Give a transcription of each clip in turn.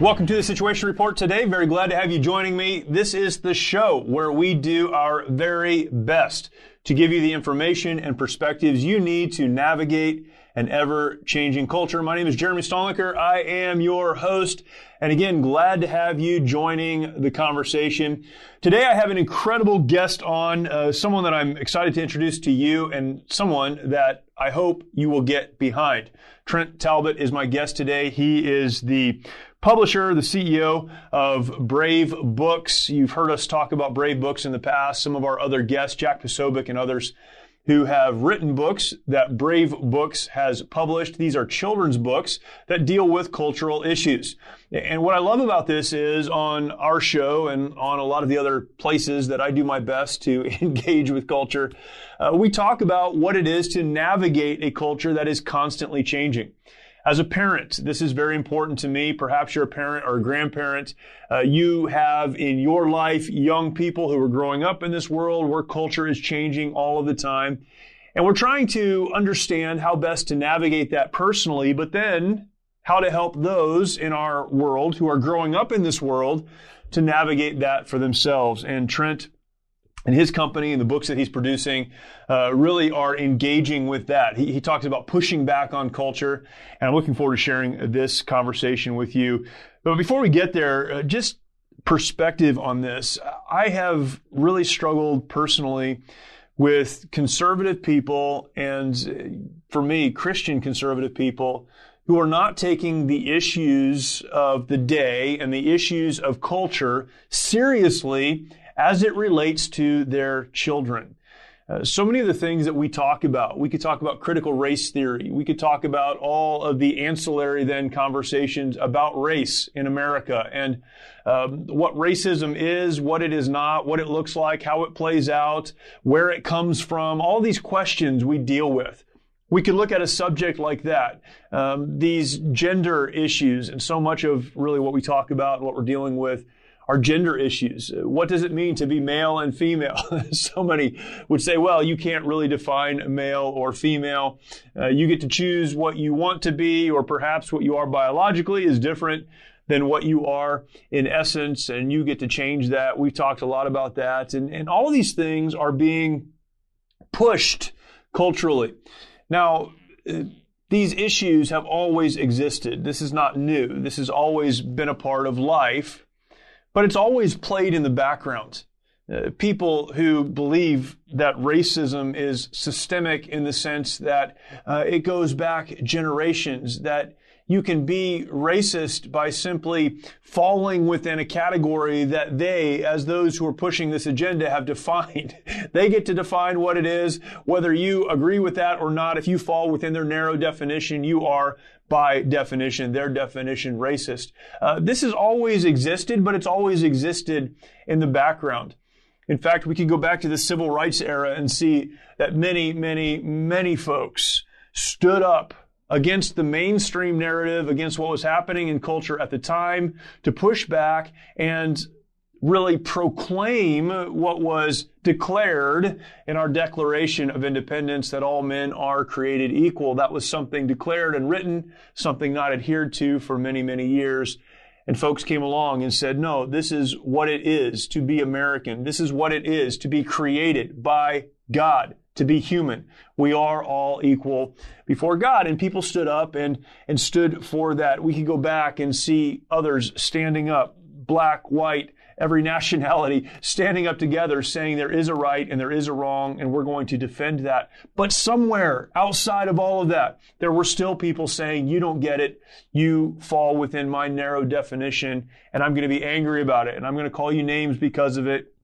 Welcome to the Situation Report today. Very glad to have you joining me. This is the show where we do our very best to give you the information and perspectives you need to navigate an ever changing culture. My name is Jeremy Stalnecker. I am your host. And again, glad to have you joining the conversation. Today, I have an incredible guest on, uh, someone that I'm excited to introduce to you and someone that I hope you will get behind. Trent Talbot is my guest today. He is the publisher, the CEO of Brave Books. You've heard us talk about Brave Books in the past. Some of our other guests, Jack Posobiec and others, who have written books that Brave Books has published. These are children's books that deal with cultural issues. And what I love about this is on our show and on a lot of the other places that I do my best to engage with culture, uh, we talk about what it is to navigate a culture that is constantly changing. As a parent, this is very important to me. Perhaps you're a parent or a grandparent. Uh, you have in your life young people who are growing up in this world where culture is changing all of the time. And we're trying to understand how best to navigate that personally, but then how to help those in our world who are growing up in this world to navigate that for themselves. And Trent and his company and the books that he's producing uh, really are engaging with that. He, he, talks about pushing back on culture, and I'm looking forward to sharing this conversation with you. But before we get there, uh, just perspective on this. I have really struggled personally with conservative people, and uh, for me, Christian conservative people who are not taking the issues of the day and the issues of culture seriously as it relates to their children. Uh, so many of the things that we talk about, we could talk about critical race theory. We could talk about all of the ancillary then conversations about race in America and um, what racism is, what it is not, what it looks like, how it plays out, where it comes from, all these questions we deal with. We could look at a subject like that, um, these gender issues, and so much of really what we talk about and what we're dealing with are gender issues. What does it mean to be male and female? so many would say, well, you can't really define male or female. Uh, you get to choose what you want to be, or perhaps what you are biologically is different than what you are in essence, and you get to change that. We've talked a lot about that. And, and all these things are being pushed culturally. Now, uh, these issues have always existed. This is not new. This has always been a part of life but it's always played in the background. Uh, people who believe that racism is systemic in the sense that uh, it goes back generations, that you can be racist by simply falling within a category that they, as those who are pushing this agenda, have defined. they get to define what it is, whether you agree with that or not. If you fall within their narrow definition, you are by definition, their definition, racist. Uh, this has always existed, but it's always existed in the background. In fact, we can go back to the civil rights era and see that many, many, many folks stood up against the mainstream narrative, against what was happening in culture at the time, to push back and really proclaim what was declared in our Declaration of Independence that all men are created equal. That was something declared and written, something not adhered to for many, many years. And folks came along and said, no, this is what it is to be American. This is what it is to be created by God, to be human. We are all equal before God. And people stood up and, and stood for that. We could go back and see others standing up, black, white, every nationality standing up together saying there is a right and there is a wrong and we're going to defend that. But somewhere outside of all of that, there were still people saying, you don't get it. You fall within my narrow definition and I'm going to be angry about it and I'm going to call you names because of it.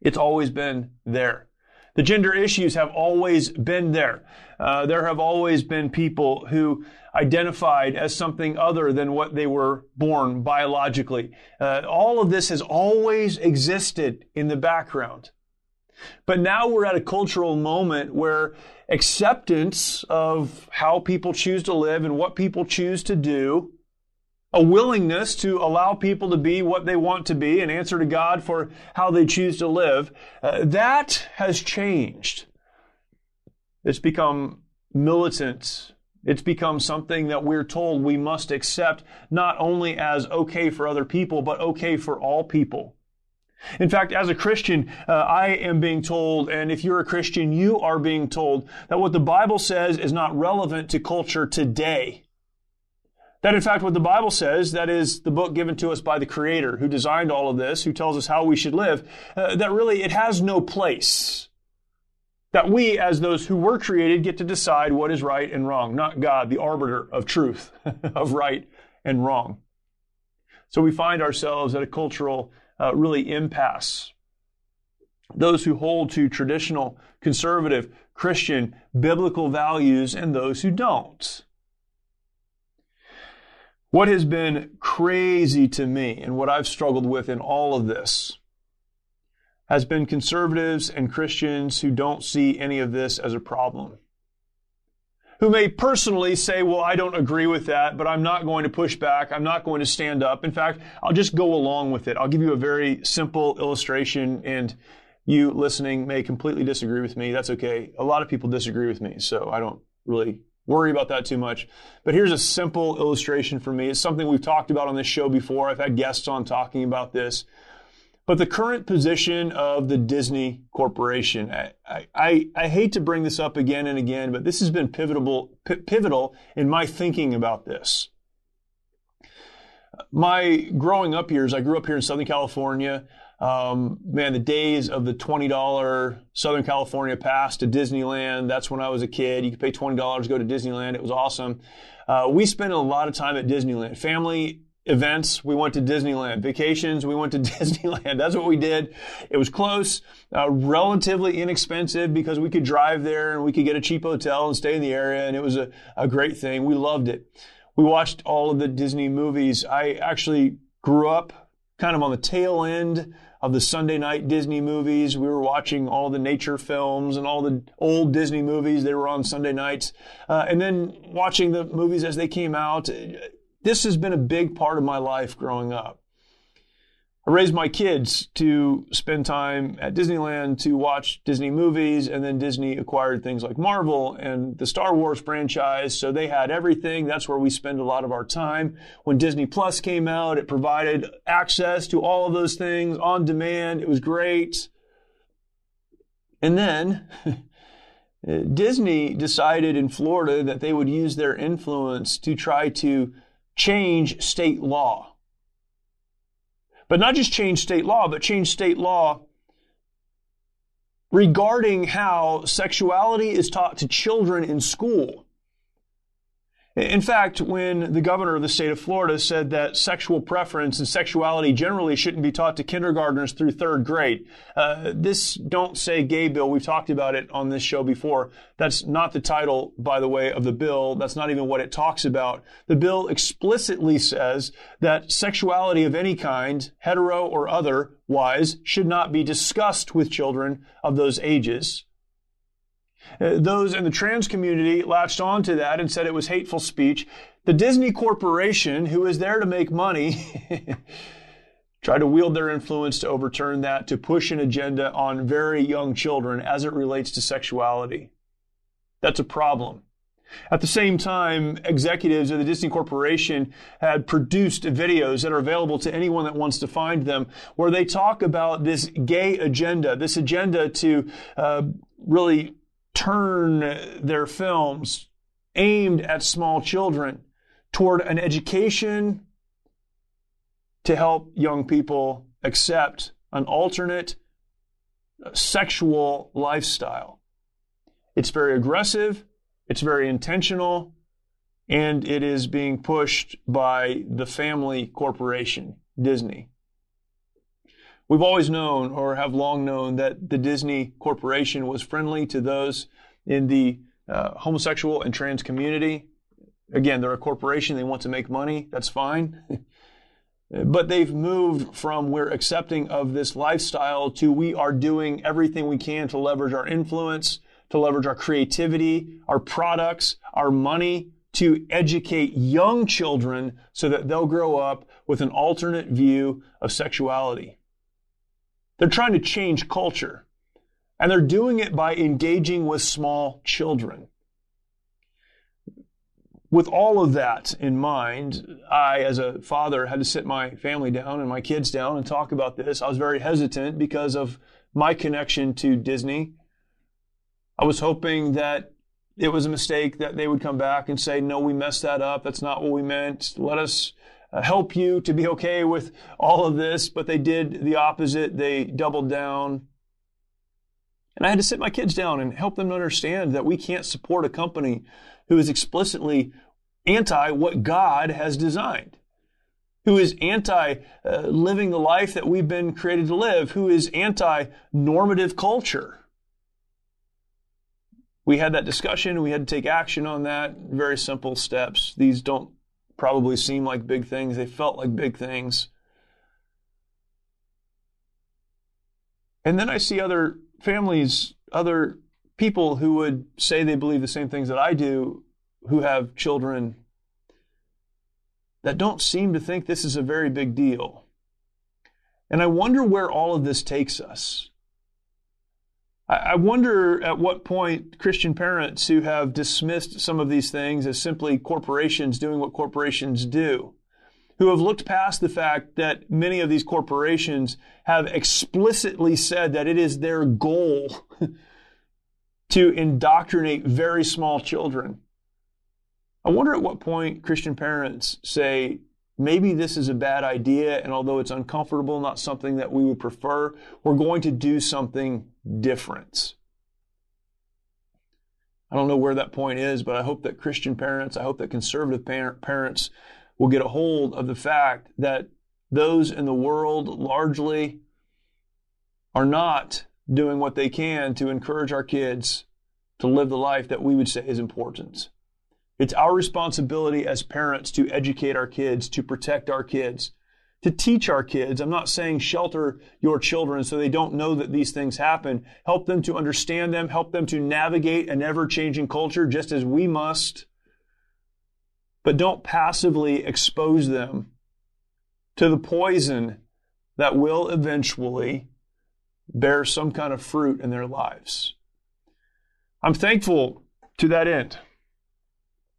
It's always been there. The gender issues have always been there. Uh, there have always been people who identified as something other than what they were born biologically. Uh, all of this has always existed in the background. But now we're at a cultural moment where acceptance of how people choose to live and what people choose to do, a willingness to allow people to be what they want to be and answer to God for how they choose to live, uh, that has changed. It's become militant. It's become something that we're told we must accept not only as okay for other people, but okay for all people. In fact, as a Christian, uh, I am being told, and if you're a Christian, you are being told that what the Bible says is not relevant to culture today. That in fact, what the Bible says, that is the book given to us by the Creator who designed all of this, who tells us how we should live, uh, that really it has no place. That we, as those who were created, get to decide what is right and wrong, not God, the arbiter of truth, of right and wrong. So we find ourselves at a cultural uh, really impasse. Those who hold to traditional, conservative, Christian, biblical values and those who don't. What has been crazy to me and what I've struggled with in all of this has been conservatives and Christians who don't see any of this as a problem who may personally say, well, I don't agree with that, but I'm not going to push back. I'm not going to stand up. In fact, I'll just go along with it. I'll give you a very simple illustration and you listening may completely disagree with me. That's okay. A lot of people disagree with me, so I don't really worry about that too much. But here's a simple illustration for me. It's something we've talked about on this show before. I've had guests on talking about this. But the current position of the Disney Corporation, I, I, I, hate to bring this up again and again, but this has been pivotal, pivotal in my thinking about this. My growing up years, I grew up here in Southern California. Um, man, the days of the $20 Southern California pass to Disneyland, that's when I was a kid. You could pay $20 to go to Disneyland. It was awesome. Uh, we spent a lot of time at Disneyland. Family events, we went to Disneyland. Vacations, we went to Disneyland. That's what we did. It was close, uh, relatively inexpensive because we could drive there and we could get a cheap hotel and stay in the area, and it was a, a great thing. We loved it. We watched all of the Disney movies. I actually grew up kind of on the tail end of the Sunday night Disney movies. We were watching all the nature films and all the old Disney movies. They were on Sunday nights. Uh, and then watching the movies as they came out. This has been a big part of my life growing up. I raised my kids to spend time at Disneyland to watch Disney movies, and then Disney acquired things like Marvel and the Star Wars franchise. So they had everything. That's where we spend a lot of our time. When Disney Plus came out, it provided access to all of those things on demand. It was great. And then Disney decided in Florida that they would use their influence to try to change state law. But not just change state law, but change state law regarding how sexuality is taught to children in school. In fact, when the governor of the state of Florida said that sexual preference and sexuality generally shouldn't be taught to kindergartners through third grade, uh, this Don't Say Gay bill, we've talked about it on this show before. That's not the title, by the way, of the bill. That's not even what it talks about. The bill explicitly says that sexuality of any kind, hetero or otherwise, should not be discussed with children of those ages. Uh, those in the trans community latched onto that and said it was hateful speech. The Disney Corporation, who is there to make money, tried to wield their influence to overturn that, to push an agenda on very young children as it relates to sexuality. That's a problem. At the same time, executives of the Disney Corporation had produced videos that are available to anyone that wants to find them, where they talk about this gay agenda, this agenda to uh, really turn their films aimed at small children toward an education to help young people accept an alternate uh, sexual lifestyle. It's very aggressive, it's very intentional, and it is being pushed by the family corporation, Disney. We've always known or have long known that the Disney Corporation was friendly to those in the uh, homosexual and trans community. Again, they're a corporation, they want to make money, that's fine. but they've moved from we're accepting of this lifestyle to we are doing everything we can to leverage our influence, to leverage our creativity, our products, our money to educate young children so that they'll grow up with an alternate view of sexuality. They're trying to change culture. And they're doing it by engaging with small children. With all of that in mind, I, as a father, had to sit my family down and my kids down and talk about this. I was very hesitant because of my connection to Disney. I was hoping that it was a mistake, that they would come back and say, no, we messed that up. That's not what we meant. Let us help you to be okay with all of this. But they did the opposite. They doubled down. And I had to sit my kids down and help them understand that we can't support a company who is explicitly anti what God has designed, who is anti uh, living the life that we've been created to live, who is anti normative culture. We had that discussion. We had to take action on that. Very simple steps. These don't probably seem like big things. They felt like big things. And then I see other families, other people who would say they believe the same things that I do, who have children that don't seem to think this is a very big deal. And I wonder where all of this takes us. I wonder at what point Christian parents who have dismissed some of these things as simply corporations doing what corporations do, who have looked past the fact that many of these corporations have explicitly said that it is their goal to indoctrinate very small children. I wonder at what point Christian parents say, maybe this is a bad idea, and although it's uncomfortable, not something that we would prefer, we're going to do something different. I don't know where that point is, but I hope that Christian parents, I hope that conservative parents will get a hold of the fact that those in the world largely are not doing what they can to encourage our kids to live the life that we would say is important. It's our responsibility as parents to educate our kids, to protect our kids, to teach our kids. I'm not saying shelter your children so they don't know that these things happen. Help them to understand them, help them to navigate an ever changing culture just as we must. But don't passively expose them to the poison that will eventually bear some kind of fruit in their lives. I'm thankful to that end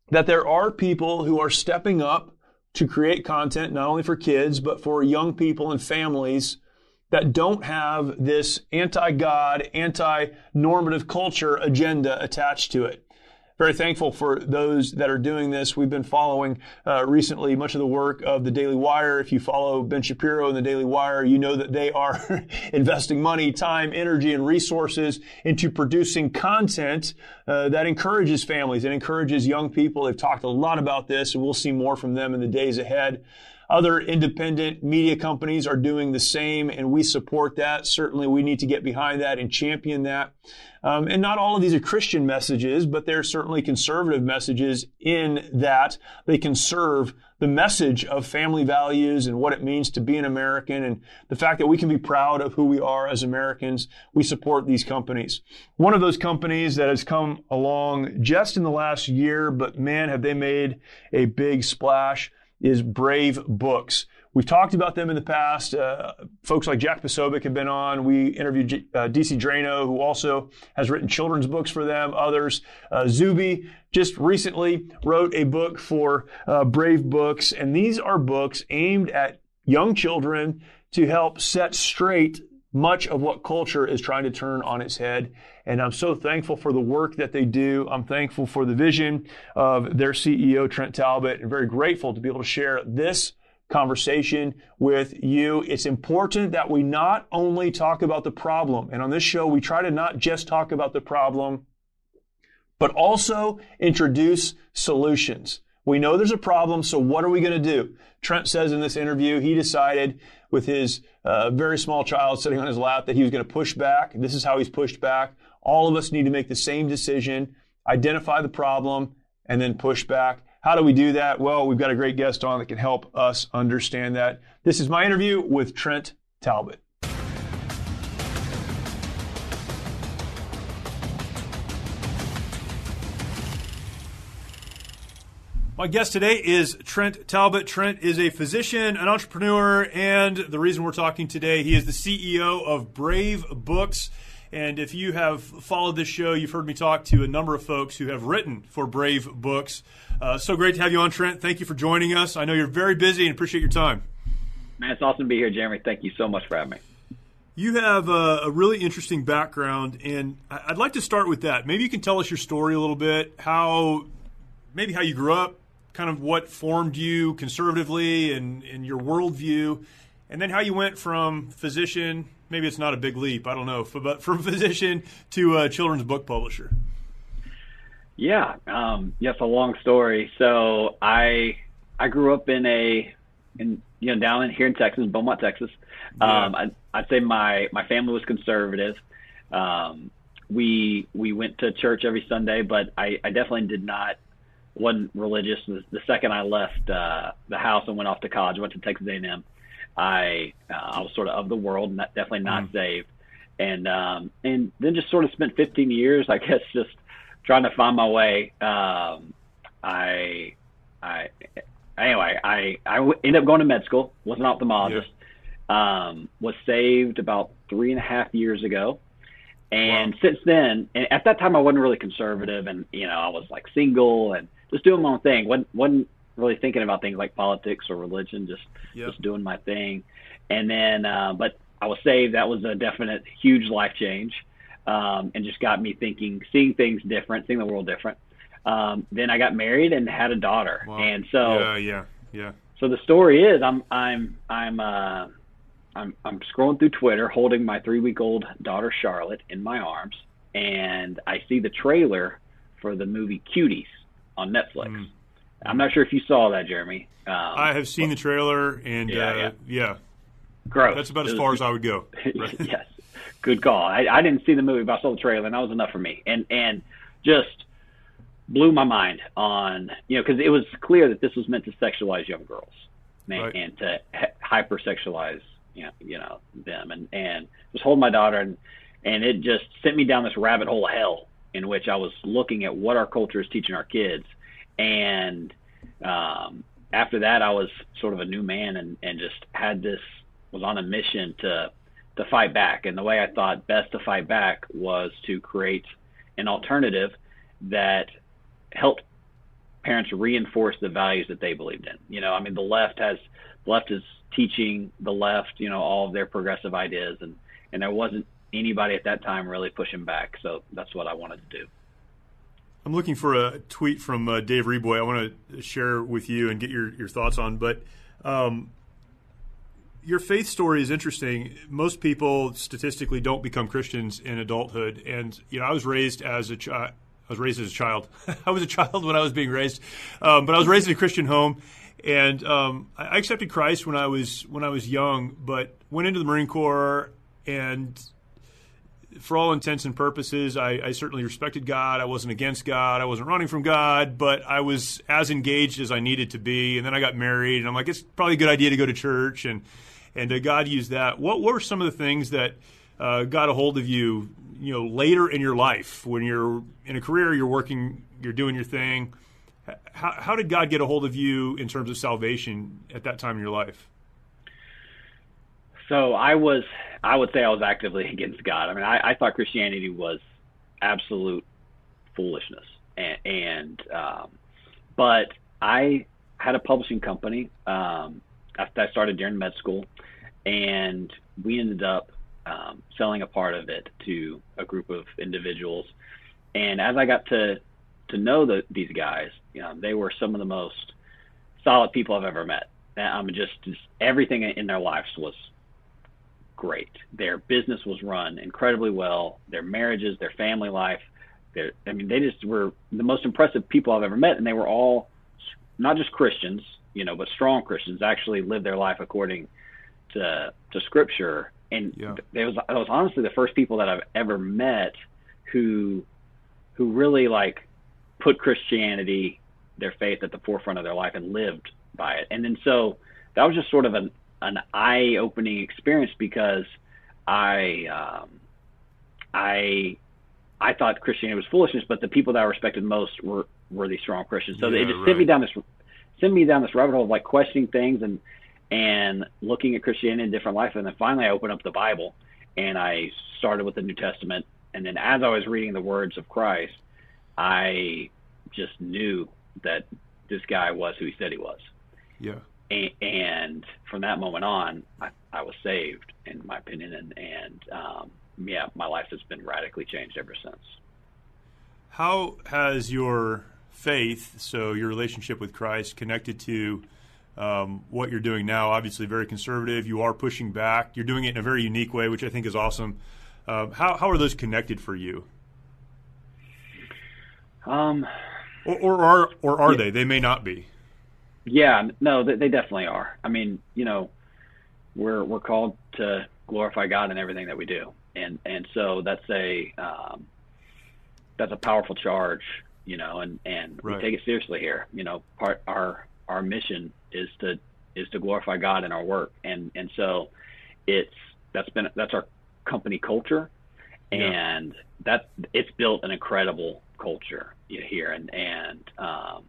that there are people who are stepping up to create content, not only for kids, but for young people and families that don't have this anti God, anti normative culture agenda attached to it very thankful for those that are doing this. We've been following uh, recently much of the work of the Daily Wire. If you follow Ben Shapiro and the Daily Wire, you know that they are investing money, time, energy, and resources into producing content uh, that encourages families and encourages young people. They've talked a lot about this, and we'll see more from them in the days ahead. Other independent media companies are doing the same, and we support that. Certainly, we need to get behind that and champion that. Um, and not all of these are Christian messages, but they're certainly conservative messages in that they can serve the message of family values and what it means to be an American and the fact that we can be proud of who we are as Americans. We support these companies. One of those companies that has come along just in the last year, but man, have they made a big splash is Brave Books. We've talked about them in the past. Uh, folks like Jack Posobiec have been on. We interviewed G- uh, DC Drano, who also has written children's books for them. Others, uh, Zuby just recently wrote a book for uh, Brave Books, and these are books aimed at young children to help set straight much of what culture is trying to turn on its head. And I'm so thankful for the work that they do. I'm thankful for the vision of their CEO, Trent Talbot, and very grateful to be able to share this conversation with you. It's important that we not only talk about the problem, and on this show, we try to not just talk about the problem, but also introduce solutions. We know there's a problem, so what are we going to do? Trent says in this interview he decided with his uh, very small child sitting on his lap that he was going to push back. This is how he's pushed back. All of us need to make the same decision, identify the problem, and then push back. How do we do that? Well, we've got a great guest on that can help us understand that. This is my interview with Trent Talbot. My guest today is Trent Talbot. Trent is a physician, an entrepreneur, and the reason we're talking today, he is the CEO of Brave Books. And if you have followed this show, you've heard me talk to a number of folks who have written for Brave Books. Uh, so great to have you on, Trent. Thank you for joining us. I know you're very busy and appreciate your time. Man, it's awesome to be here, Jeremy. Thank you so much for having me. You have a, a, really interesting background, and I'd like to start with that. Maybe you can tell us your story a little bit, how maybe how you grew up, kind of what formed you conservatively and, in your worldview, and then how you went from physician, maybe it's not a big leap, I don't know, but from physician to a children's book publisher. Yeah, um, yes, a long story. So I I grew up in a in you know down in here in Texas, Beaumont, Texas. Um, I, I'd say my my family was conservative. Um, we we went to church every Sunday, but I, I definitely did not wasn't religious. The, the second I left uh, the house and went off to college, went to Texas A&M, I uh, I was sort of of the world, not, definitely not mm. saved, and um, and then just sort of spent 15 years, I guess, just trying to find my way. Um, I I anyway, I I ended up going to med school. Was an ophthalmologist. Yeah. Um, was saved about three and a half years ago. And wow. since then, and at that time, I wasn't really conservative, and you know, I was like single and just doing my own thing. wasn't wasn't really thinking about things like politics or religion. Just yep. just doing my thing. And then, uh, but I was saved. That was a definite huge life change, um, and just got me thinking, seeing things different, seeing the world different. Um, then I got married and had a daughter, wow. and so yeah, yeah, yeah. So the story is, I'm I'm I'm uh, I'm I'm scrolling through Twitter, holding my three week old daughter Charlotte in my arms, and I see the trailer for the movie Cuties on Netflix. Mm. I'm not sure if you saw that, Jeremy. Um, I have seen the trailer, and yeah, uh, yeah. yeah. gross. That's about as far as I would go. Right? yes, good call. I, I didn't see the movie, but I saw the trailer, and that was enough for me. And and just blew my mind on you know because it was clear that this was meant to sexualize young girls, man, right. and to hypersexualize you know, you know them, and and just hold my daughter, and and it just sent me down this rabbit hole of hell in which I was looking at what our culture is teaching our kids. And um, after that, I was sort of a new man and, and just had this, was on a mission to, to fight back. And the way I thought best to fight back was to create an alternative that helped parents reinforce the values that they believed in. You know, I mean, the left has, the left is teaching the left, you know, all of their progressive ideas. And, and there wasn't anybody at that time really pushing back. So that's what I wanted to do. I'm looking for a tweet from uh, Dave Reaboi. I want to share with you and get your, your thoughts on. But um, your faith story is interesting. Most people statistically don't become Christians in adulthood, and you know I was raised as a child. I was raised as a child. I was a child when I was being raised, um, but I was raised in a Christian home, and um, I accepted Christ when I was when I was young. But went into the Marine Corps and for all intents and purposes, I, I, certainly respected God. I wasn't against God. I wasn't running from God, but I was as engaged as I needed to be. And then I got married, and I'm like, it's probably a good idea to go to church, and and uh, God used that. What, were some of the things that uh, got a hold of you, you know, later in your life when you're in a career, you're working, you're doing your thing? How, how did God get a hold of you in terms of salvation at that time in your life? So I was, I would say I was actively against God. I mean, I, I thought Christianity was absolute foolishness, and, and um, but I had a publishing company um, I started during med school, and we ended up um, selling a part of it to a group of individuals. And as I got to to know the, these guys, you know, they were some of the most solid people I've ever met. I mean, just, just everything in their lives was great. Their business was run incredibly well. Their marriages, their family life, their I mean, they just were the most impressive people I've ever met, and they were all not just Christians, you know, but strong Christians actually lived their life according to to Scripture. And Yeah. they was I was honestly the first people that I've ever met who who really like put Christianity, their faith, at the forefront of their life and lived by it. And then so that was just sort of an an eye opening experience because I um, I I thought Christianity was foolishness, but the people that I respected most were were these strong Christians. So Yeah, it just sent me down this sent me down this rabbit hole of like questioning things and and looking at Christianity in different life. And then finally, I opened up the Bible and I started with the New Testament. And then as I was reading the words of Christ, I just knew that this guy was who he said he was. Yeah. And from that moment on, I, I was saved, in my opinion, and and um, yeah, my life has been radically changed ever since. How has your faith, so your relationship with Christ, connected to um, what you're doing now? Obviously, very conservative. You are pushing back. You're doing it in a very unique way, which I think is awesome. Um, how how are those connected for you, Um, or or are or are they? They may not be. Yeah, no, they, they definitely are. I mean, you know, we're we're called to glorify God in everything that we do, and and so that's a um, that's a powerful charge, you know, and and Right. we take it seriously here. You know, part our our mission is to is to glorify God in our work, and and so it's that's been that's our company culture, Yeah. and that it's built an incredible culture here, and and um,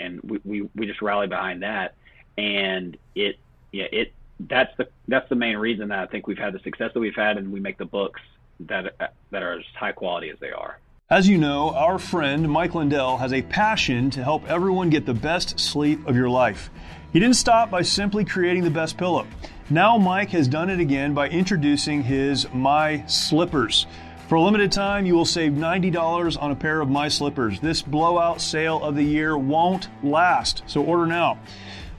and we, we we just rally behind that, and it yeah it that's the that's the main reason that I think we've had the success that we've had, and we make the books that that are as high quality as they are. As you know, our friend Mike Lindell has a passion to help everyone get the best sleep of your life. He didn't stop by simply creating the best pillow. Now Mike has done it again by introducing his My Slippers. For a limited time, you will save $90 on a pair of My Slippers. This blowout sale of the year won't last, so order now.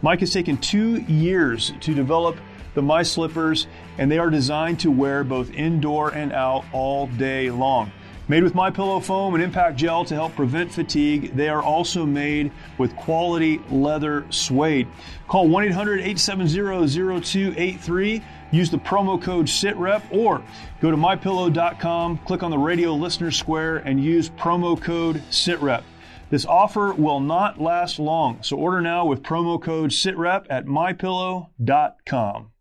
Mike has taken two years to develop the My Slippers, and they are designed to wear both indoor and out all day long. Made with My Pillow foam and impact gel to help prevent fatigue, they are also made with quality leather suede. Call 1-800-870-0283. Use the promo code SITREP or go to mypillow.com, click on the radio listener square and use promo code SITREP. This offer will not last long, so order now with promo code SITREP at mypillow.com.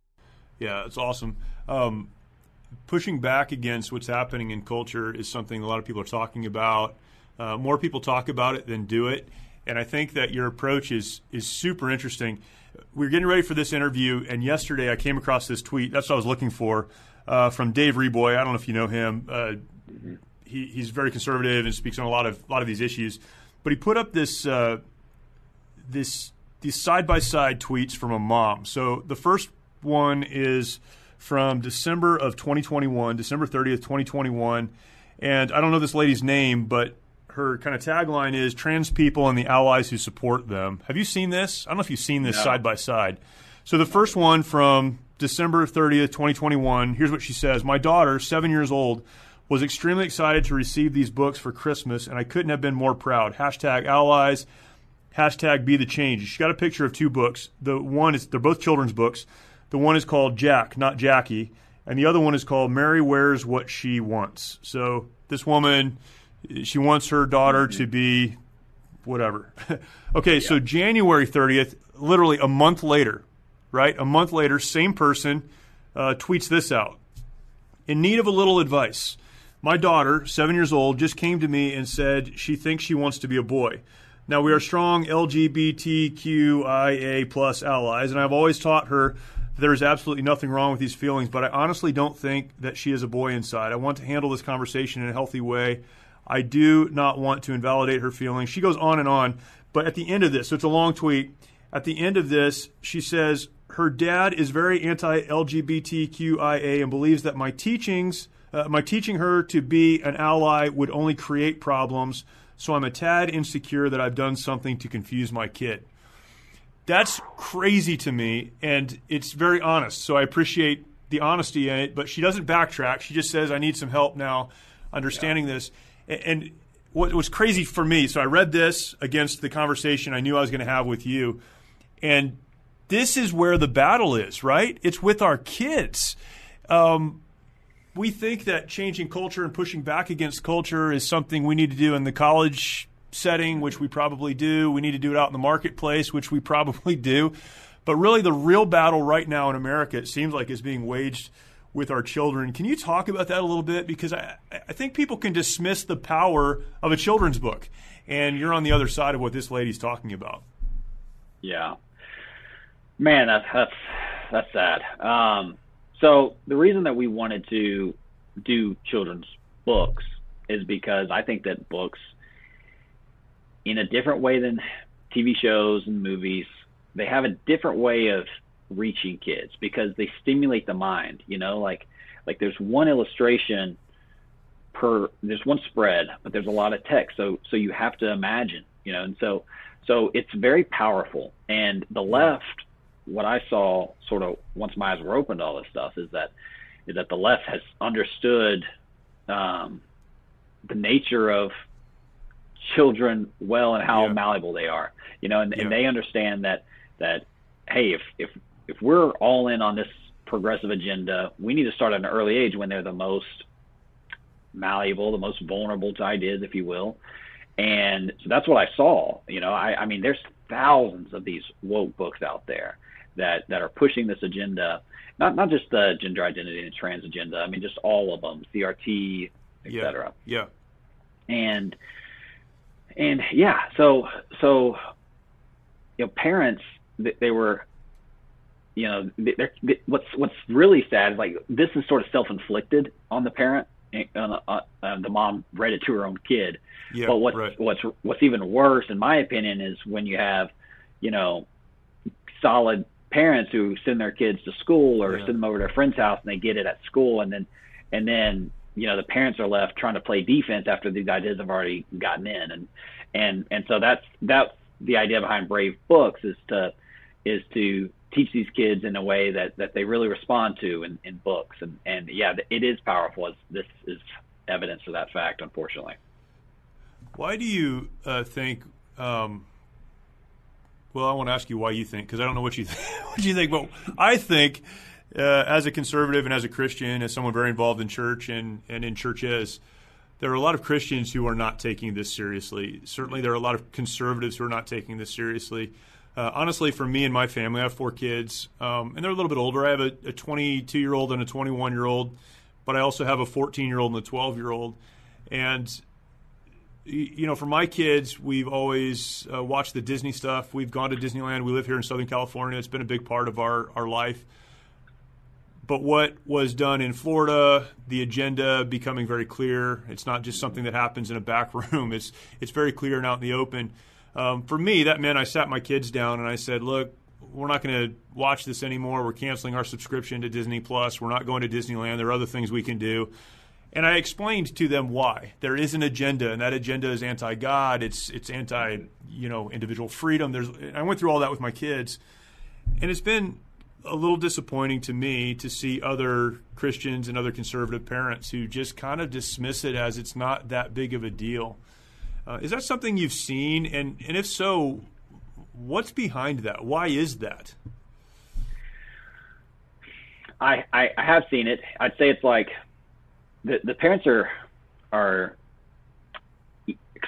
Yeah, it's awesome. Um, pushing back against what's happening in culture is something a lot of people are talking about. Uh, more people talk about it than do it, and I think that your approach is is super interesting. We were getting ready for this interview, and yesterday I came across this tweet. That's what I was looking for uh, from Dave Reaboi. I don't know if you know him. Uh, he, he's very conservative and speaks on a lot of a lot of these issues. But he put up this uh, this these side by side tweets from a mom. So the first one is from December of 2021, December 30th, 2021, and I don't know this lady's name, but her kind of tagline is "Trans people and the allies who support them." Have you seen this? I don't know if you've seen this No. side by side. So the first one from December 30th, 2021. Here's what she says: My daughter, seven years old, was extremely excited to receive these books for Christmas, and I couldn't have been more proud. Hashtag allies. Hashtag be the change. She got a picture of two books. The one is they're both children's books. The one is called Jack, not Jackie, and the other one is called Mary Wears What She Wants. So this woman, she wants her daughter to be whatever. okay, so January 30th, literally a month later, right? A month later, same person uh, tweets this out. In need of a little advice. My daughter, seven years old, just came to me and said she thinks she wants to be a boy. Now we are strong LGBTQIA plus allies, and I've always taught her there is absolutely nothing wrong with these feelings. But I honestly don't think that she is a boy inside. I want to handle this conversation in a healthy way. I do not want to invalidate her feelings. She goes on and on, but at the end of this, so it's a long tweet. At the end of this, she says her dad is very anti-LGBTQIA and believes that my teachings, uh, my teaching her to be an ally, would only create problems. So I'm a tad insecure that I've done something to confuse my kid. That's crazy to me, and it's very honest. So I appreciate the honesty in it. But she doesn't backtrack. She just says, "I need some help now, understanding this." And, what was crazy for me. So I read this against the conversation I knew I was going to have with you, and this is where the battle is. Right? It's with our kids. Um, we think that changing culture and pushing back against culture is something we need to do in the college setting, which we probably do. We need to do it out in the marketplace, which we probably do. But really, the real battle right now in America, it seems like, is being waged with our children. Can you talk about that a little bit? Because I, I think people can dismiss the power of a children's book, and you're on the other side of what this lady's talking about. Yeah, man, that's that's that's sad. Um, so the reason that we wanted to do children's books is because I think that books, in a different way than TV shows and movies, they have a different way of reaching kids because they stimulate the mind. You know, like like there's one illustration per there's one spread, but there's a lot of text, so so you have to imagine. You know, and so so it's very powerful. And the left, what I saw sort of once my eyes were opened to all this stuff is that is that the left has understood um, the nature of children well and how yeah. malleable they are. You know, and, yeah. and they understand that that hey, if if if we're all in on this progressive agenda, we need to start at an early age when they're the most malleable, the most vulnerable to ideas, if you will. And so that's what I saw. You know, I, I mean, there's thousands of these woke books out there that that are pushing this agenda, not not just the gender identity and trans agenda. I mean, just all of them, CRT, etc. Yeah. yeah. And and yeah, so so you know, parents they were you know, they're, they, what's what's really sad is like this is sort of self-inflicted on the parent. Uh, uh, uh, the mom read it to her own kid. Yeah, but what's right. what's what's even worse, in my opinion, is when you have, you know, solid parents who send their kids to school or yeah. send them over to a friend's house and they get it at school, and then and then you know the parents are left trying to play defense after these ideas have already gotten in, and and and so that's that's the idea behind Brave Books is to is to teach these kids in a way that, that they really respond to in, in books. And, and yeah, it is powerful. This is evidence of that fact, unfortunately. Why do you uh, think? Um, well, I want to ask you why you think because I don't know what you th- what you think, but I think uh, as a conservative and as a Christian, as someone very involved in church and and in churches, there are a lot of Christians who are not taking this seriously. Certainly, there are a lot of conservatives who are not taking this seriously. Uh, honestly, for me and my family, I have four kids, um, and they're a little bit older. I have a 22 year old and a 21 year old, but I also have a 14 year old and a 12 year old. And you know, for my kids, we've always uh, watched the Disney stuff. We've gone to Disneyland. We live here in Southern California. It's been a big part of our, our life. But what was done in Florida, the agenda becoming very clear. It's not just something that happens in a back room. It's it's very clear and out in the open um, for me, that meant I sat my kids down and I said, look, we're not going to watch this anymore. We're canceling our subscription to Disney Plus. We're not going to Disneyland. There are other things we can do. And I explained to them why. There is an agenda, and that agenda is anti-God. It's it's anti, you know, individual freedom. There's I went through all that with my kids, and it's been a little disappointing to me to see other Christians and other conservative parents who just kind of dismiss it as it's not that big of a deal. Uh, is that something you've seen? And, and if so, what's behind that? Why is that? I, I, I have seen it. I'd say it's like the, the parents are are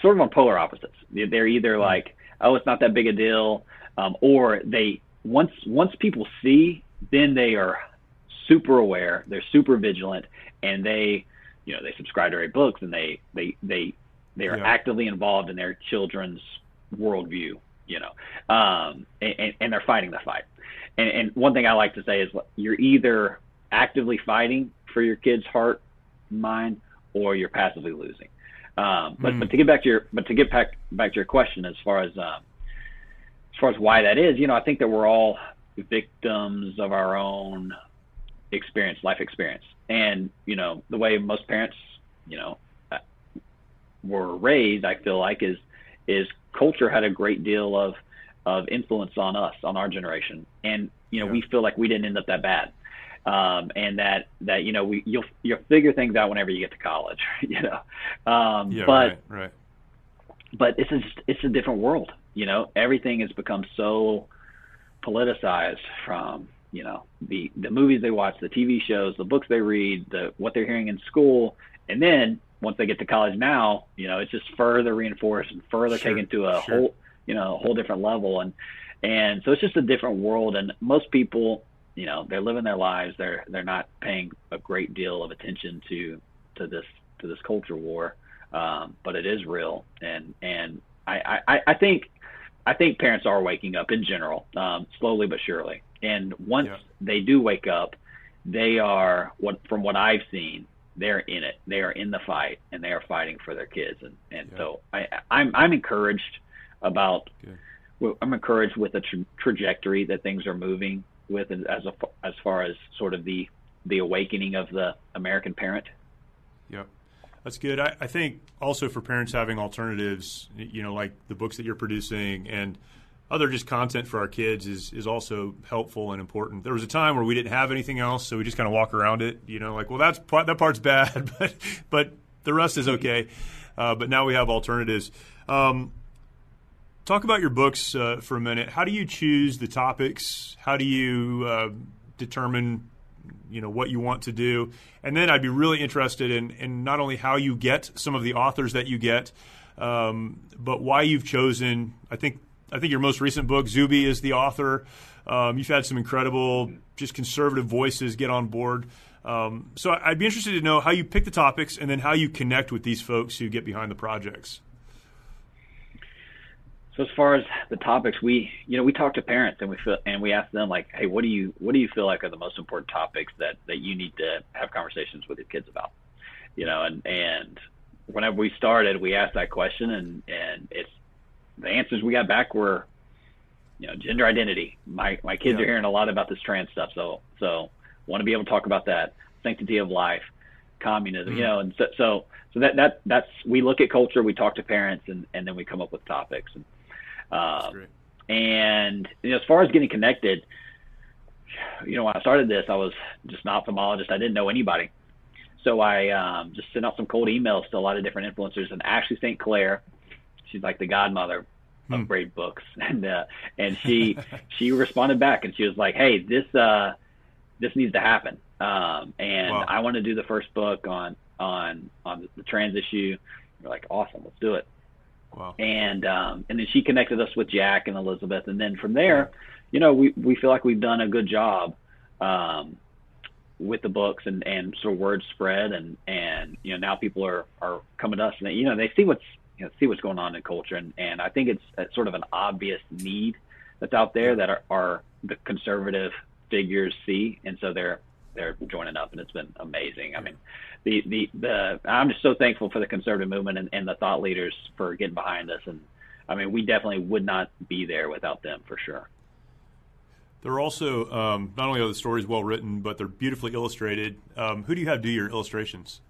sort of on polar opposites. They're either hmm. like, oh, it's not that big a deal, um, or they once once people see, then they are super aware. They're super vigilant, and they, you know, they subscribe to our books and they they they they are yeah. actively involved in their children's worldview, you know, um, and, and, they're fighting the fight. And, and one thing I like to say is you're either actively fighting for your kid's heart, mind, or you're passively losing. Um, but, mm. but to get back to your but to get back back to your question as far as um, as far as why that is, you know, I think that we're all victims of our own experience, life experience, and you know the way most parents, you know, were raised, I feel like is is culture had a great deal of of influence on us, on our generation, and you know yeah. we feel like we didn't end up that bad, um, and that that you know we you'll you'll figure things out whenever you get to college, you know, um, yeah, but right, right. but it's a, it's a different world. You know, everything has become so politicized from you know the the movies they watch, the TV shows, the books they read, the what they're hearing in school, and then once they get to college now, you know, it's just further reinforced and further sure, taken to a sure. whole you know a whole different level, and and so it's just a different world. And most people, you know, they're living their lives. They're they're not paying a great deal of attention to to this to this culture war, um, but it is real, and and I, I I think I think parents are waking up in general, um, slowly but surely. And once yeah. they do wake up, they are what from what I've seen, they're in it. They are in the fight, and they are fighting for their kids. And and yeah. so I I'm I'm encouraged about. Good. I'm encouraged with the tra- trajectory that things are moving with, as a, as far as sort of the the awakening of the American parent. Yep. That's good. I, I, think also for parents having alternatives, you know, like the books that you're producing and other just content for our kids is is also helpful and important. There was a time where we didn't have anything else, so we just kind of walk around it. You know, like well, that's that part's bad, but but the rest is okay. Uh, but now we have alternatives. Um, talk about your books uh, for a minute. How do you choose the topics? How do you uh, determine you know what you want to do, and then I'd be really interested in in not only how you get some of the authors that you get, um, but why you've chosen. I think I think your most recent book, Zuby, is the author. Um, you've had some incredible, just conservative voices get on board. Um, so I'd be interested to know how you pick the topics and then how you connect with these folks who get behind the projects. So as far as the topics, we you know we talk to parents and we feel and we ask them like, hey, what do you what do you feel like are the most important topics that that you need to have conversations with your kids about? You know, and and whenever we started, we asked that question, and and it's the answers we got back were, you know, gender identity. My my kids yeah. are hearing a lot about this trans stuff, so so want to be able to talk about that sanctity of life, communism, mm-hmm. you know, and so so so that that that's we look at culture, we talk to parents, and and then we come up with topics and uh, and you know, as far as getting connected, you know, when I started this, I was just an ophthalmologist. I didn't know anybody. So I um, just sent out some cold emails to a lot of different influencers. And Ashley St. Clair, she's like the godmother of hmm. great books, and uh, and she she responded back and she was like, "Hey, this uh, this needs to happen, um, and wow. I want to do the first book on on on the trans issue." We're like, "Awesome, let's do it." Wow. And um, and then she connected us with Jack and Elizabeth, and then from there, you know, we we feel like we've done a good job um, with the books and and sort of word spread, and and you know now people are are coming to us, and they, you know they see what's you know see what's going on in culture, and and I think it's, it's sort of an obvious need that's out there that are, are the conservative figures see, and so they're they're joining up, and it's been amazing. I mean, the the the I'm just so thankful for the conservative movement and, and the thought leaders for getting behind us, and I mean, we definitely would not be there without them for sure. There are also um, not only are the stories well written, but they're beautifully illustrated. Um, who do you have do your illustrations?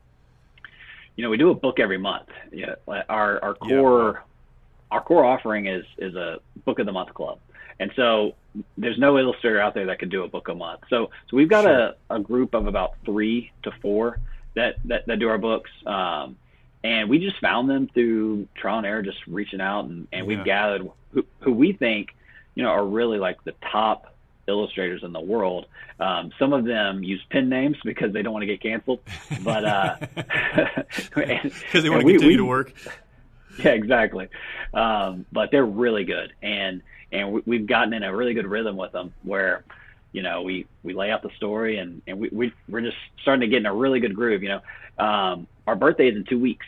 You know, we do a book every month. Yeah, our our core yeah. our core offering is is a book of the month club. And so there's no illustrator out there that can do a book a month. So so we've got sure. a, a group of about three to four that that, that do our books. Um, and we just found them through trial and error, just reaching out, and, and yeah. we've gathered who, who we think, you know, are really like the top illustrators in the world. Um, some of them use pen names because they don't want to get canceled, but uh, because they want to continue we, to work. Yeah, exactly. Um, but they're really good, and and we, have gotten in a really good rhythm with them where you know we we lay out the story and and we, we we're just starting to get in a really good groove you know um our birthday is in two weeks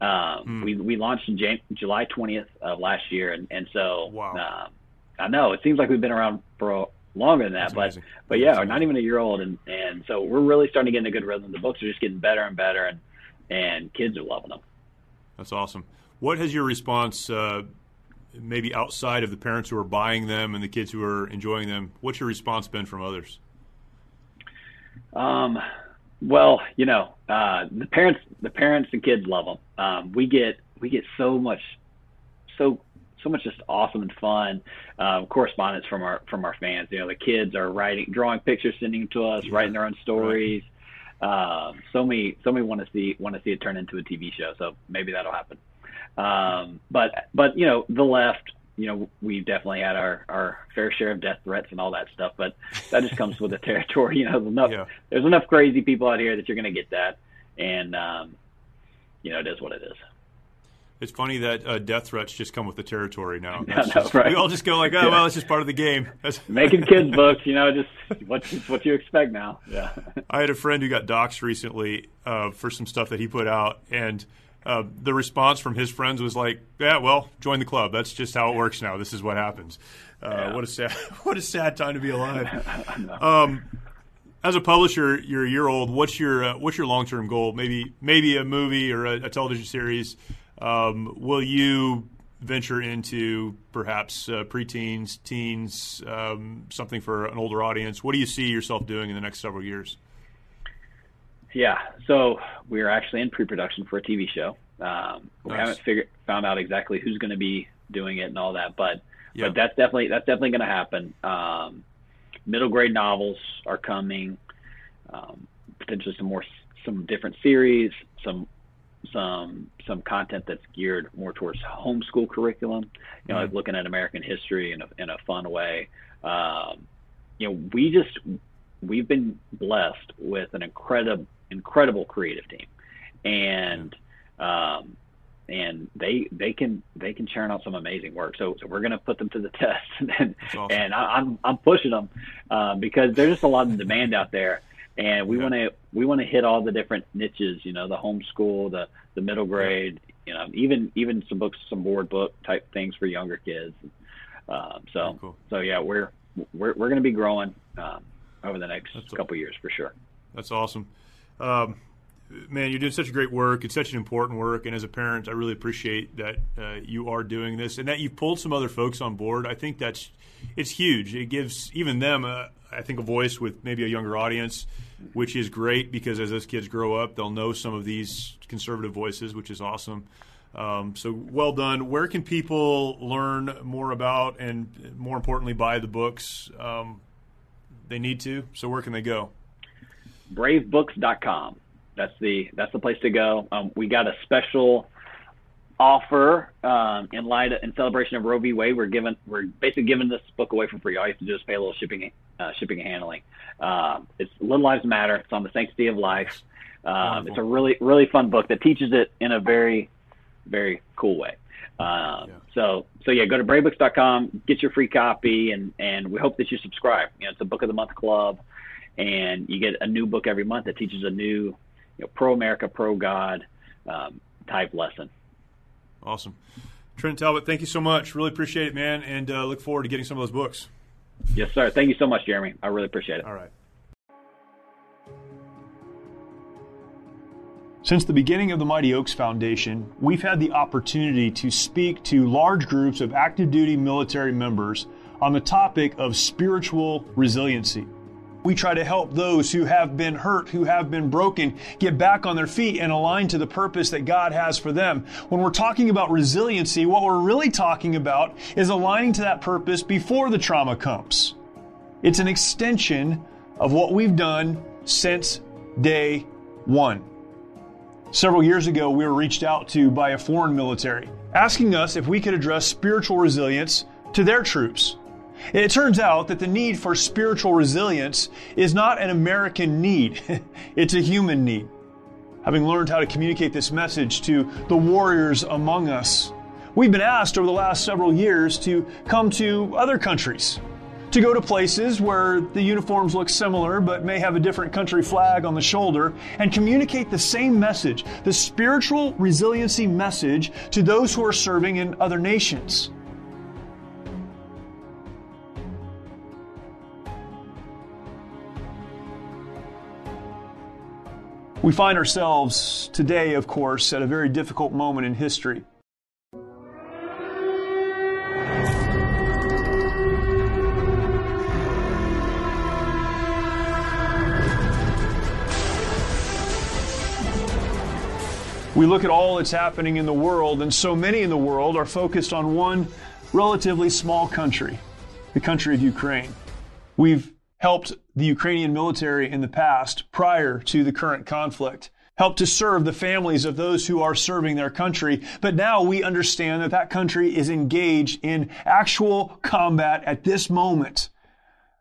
um hmm. we we launched in Jan- july 20th of last year and and so wow. um i know it seems like we've been around for longer than that That's but amazing. but yeah not even a year old and and so we're really starting to get in a good rhythm the books are just getting better and better and and kids are loving them that's awesome what has your response uh, maybe outside of the parents who are buying them and the kids who are enjoying them, what's your response been from others? Um, well, you know, uh, the parents, the parents and kids love them. Um, we get, we get so much, so, so much just awesome and fun uh, correspondence from our from our fans. You know, the kids are writing, drawing pictures, sending them to us, yeah, writing their own stories. Right. Um, so many, so many want to see want to see it turn into a TV show. So maybe that'll happen. Um, but but you know the left, you know we've definitely had our our fair share of death threats and all that stuff. But that just comes with the territory. You know, there's enough yeah. there's enough crazy people out here that you're going to get that, and um, you know it is what it is. It's funny that uh, death threats just come with the territory now. No, no, right. We all just go like, oh, yeah. well, it's just part of the game. Making kids books, you know, just what what you expect now. Yeah. I had a friend who got doxxed recently uh, for some stuff that he put out, and uh, the response from his friends was like, "Yeah, well, join the club. That's just how it works now. This is what happens." Uh, yeah. What a sad, what a sad time to be alive. um, as a publisher, you're a year old. What's your uh, what's your long term goal? Maybe maybe a movie or a, a television series um, will you venture into perhaps uh, preteens, teens, um, something for an older audience? What do you see yourself doing in the next several years? Yeah, so we're actually in pre-production for a TV show. Um, we nice. haven't figured found out exactly who's going to be doing it and all that, but but that's definitely that's definitely going to happen. Um, middle grade novels are coming. Um, potentially some more some different series, some some some content that's geared more towards homeschool curriculum. You know, mm-hmm. like looking at American history in a in a fun way. Um, you know, we just we've been blessed with an incredible incredible creative team, and um, and they they can they can churn out some amazing work. So so we're going to put them to the test, and awesome. and I, am I'm pushing them uh, because there's just a lot of demand out there and we yeah. want to we want to hit all the different niches. You know, the homeschool, the the middle grade. You know, even even some books, some board book type things for younger kids. Um, so cool. so yeah, we're we're we're going to be growing um, over the next That's couple years for sure. That's awesome. Um, man, you're doing such a great work. It's such an important work, and as a parent, I really appreciate that uh, you are doing this and that you've pulled some other folks on board. I think that's it's huge. It gives even them, a, I think, a voice with maybe a younger audience which is great because as those kids grow up, they'll know some of these conservative voices, which is awesome. Um, so well done. Where can people learn more about and more importantly buy the books? Um, they need to. So where can they go? Bravebooks.com. That's the that's the place to go. Um, we got a special offer um, in light of, in celebration of Roe v. Wade. We're giving we're basically giving this book away for free. All you have to do is pay a little shipping uh, shipping and handling. Um, it's Little Lives Matter. It's on the sanctity of life. Um, it's a really really fun book that teaches it in a very very cool way. Um, yeah. So so yeah, go to bravebooks.com, get your free copy, and and we hope that you subscribe. You know, it's a book of the month club, and you get a new book every month that teaches a new you know, pro America, pro God um, type lesson. Awesome. Trent Talbot, thank you so much. Really appreciate it, man, and uh, look forward to getting some of those books. Yes, sir. Thank you so much, Jeremy. I really appreciate it. All right. Since the beginning of the Mighty Oaks Foundation, we've had the opportunity to speak to large groups of active duty military members on the topic of spiritual resiliency. We try to help those who have been hurt, who have been broken, get back on their feet and align to the purpose that God has for them. When we're talking about resiliency, what we're really talking about is aligning to that purpose before the trauma comes. It's an extension of what we've done since day one. Several years ago, we were reached out to by a foreign military asking us if we could address spiritual resilience to their troops. It turns out that the need for spiritual resilience is not an American need, it's a human need. Having learned how to communicate this message to the warriors among us, we've been asked over the last several years to come to other countries, to go to places where the uniforms look similar but may have a different country flag on the shoulder, and communicate the same message, the spiritual resiliency message, to those who are serving in other nations. We find ourselves today, of course, at a very difficult moment in history. We look at all that's happening in the world, and so many in the world are focused on one relatively small country, the country of Ukraine. We've helped the Ukrainian military in the past, prior to the current conflict. helped to serve the families of those who are serving their country. But now we understand that that country is engaged in actual combat at this moment.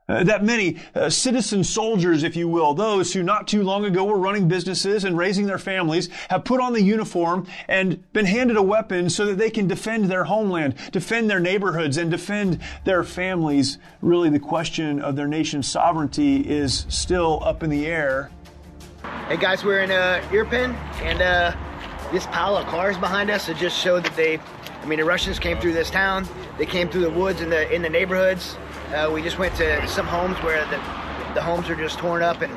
Uh, that many uh, citizen soldiers, if you will, those who not too long ago were running businesses and raising their families, have put on the uniform and been handed a weapon so that they can defend their homeland, defend their neighborhoods, and defend their families. Really, the question of their nation's sovereignty is still up in the air. Hey guys, we're in uh, Irpin, and uh, this pile of cars behind us it just showed that they, I mean, the Russians came through this town. They came through the woods in the in the neighborhoods. Uh, we just went to some homes where the, the homes are just torn up, and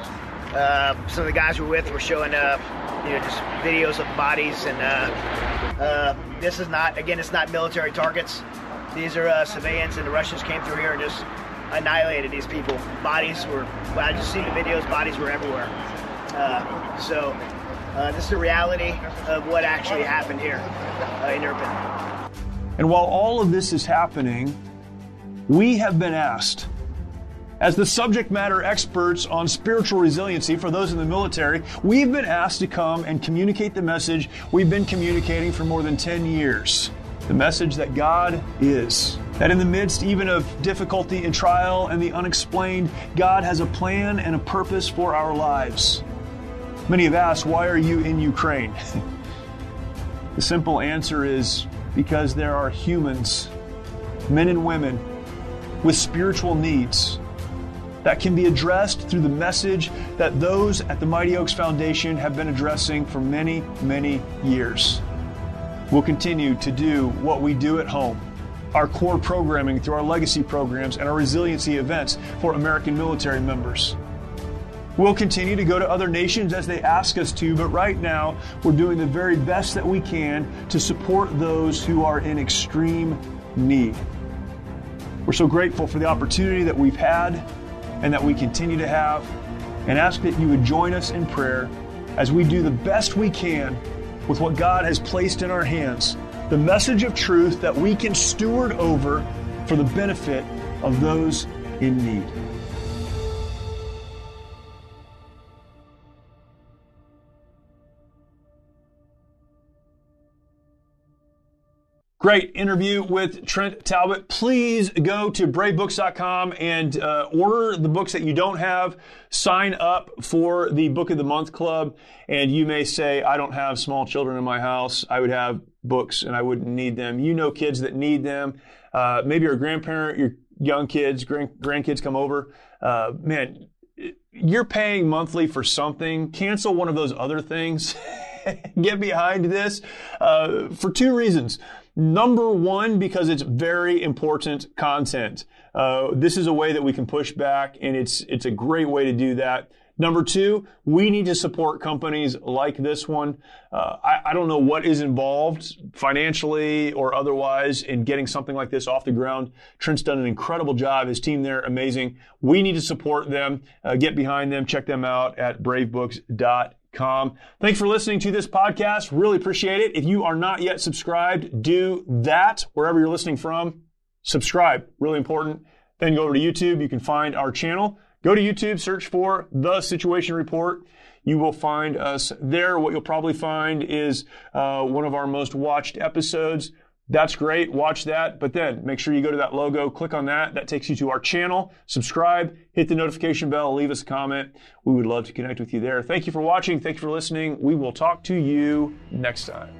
uh, some of the guys we were with were showing, uh, you know, just videos of bodies. And uh, uh, this is not, again, it's not military targets. These are uh, civilians, and the Russians came through here and just annihilated these people. Bodies were, well, I just seen the videos, bodies were everywhere. so this is the reality of what actually happened here in Irpin. And while all of this is happening, we have been asked, as the subject matter experts on spiritual resiliency for those in the military, we've been asked to come and communicate the message we've been communicating for more than 10 years. The message that God is. That in the midst even of difficulty and trial and the unexplained, God has a plan and a purpose for our lives. Many have asked, why are you in Ukraine? the simple answer is because there are humans, men and women, with spiritual needs that can be addressed through the message that those at the Mighty Oaks Foundation have been addressing for many, many years. We'll continue to do what we do at home our core programming through our legacy programs and our resiliency events for American military members. We'll continue to go to other nations as they ask us to, but right now we're doing the very best that we can to support those who are in extreme need. We're so grateful for the opportunity that we've had and that we continue to have, and ask that you would join us in prayer as we do the best we can with what God has placed in our hands the message of truth that we can steward over for the benefit of those in need. Great interview with Trent Talbot. Please go to bravebooks.com and uh, order the books that you don't have. Sign up for the Book of the Month Club. And you may say, I don't have small children in my house. I would have books and I wouldn't need them. You know kids that need them. Uh, maybe you're a grandparent, your young kids, grand- grandkids come over. Uh, man, you're paying monthly for something. Cancel one of those other things. Get behind this uh, for two reasons. Number one, because it's very important content. Uh, this is a way that we can push back, and it's it's a great way to do that. Number two, we need to support companies like this one. Uh, I, I, don't know what is involved financially or otherwise in getting something like this off the ground. Trent's done an incredible job. His team there, amazing. We need to support them, uh, get behind them, check them out at bravebooks.com. Com. Thanks for listening to this podcast. Really appreciate it. If you are not yet subscribed, do that wherever you're listening from. Subscribe, really important. Then go over to YouTube. You can find our channel. Go to YouTube, search for The Situation Report. You will find us there. What you'll probably find is uh, one of our most watched episodes. That's great. Watch that. But then make sure you go to that logo, click on that. That takes you to our channel. Subscribe, hit the notification bell, leave us a comment. We would love to connect with you there. Thank you for watching. Thank you for listening. We will talk to you next time.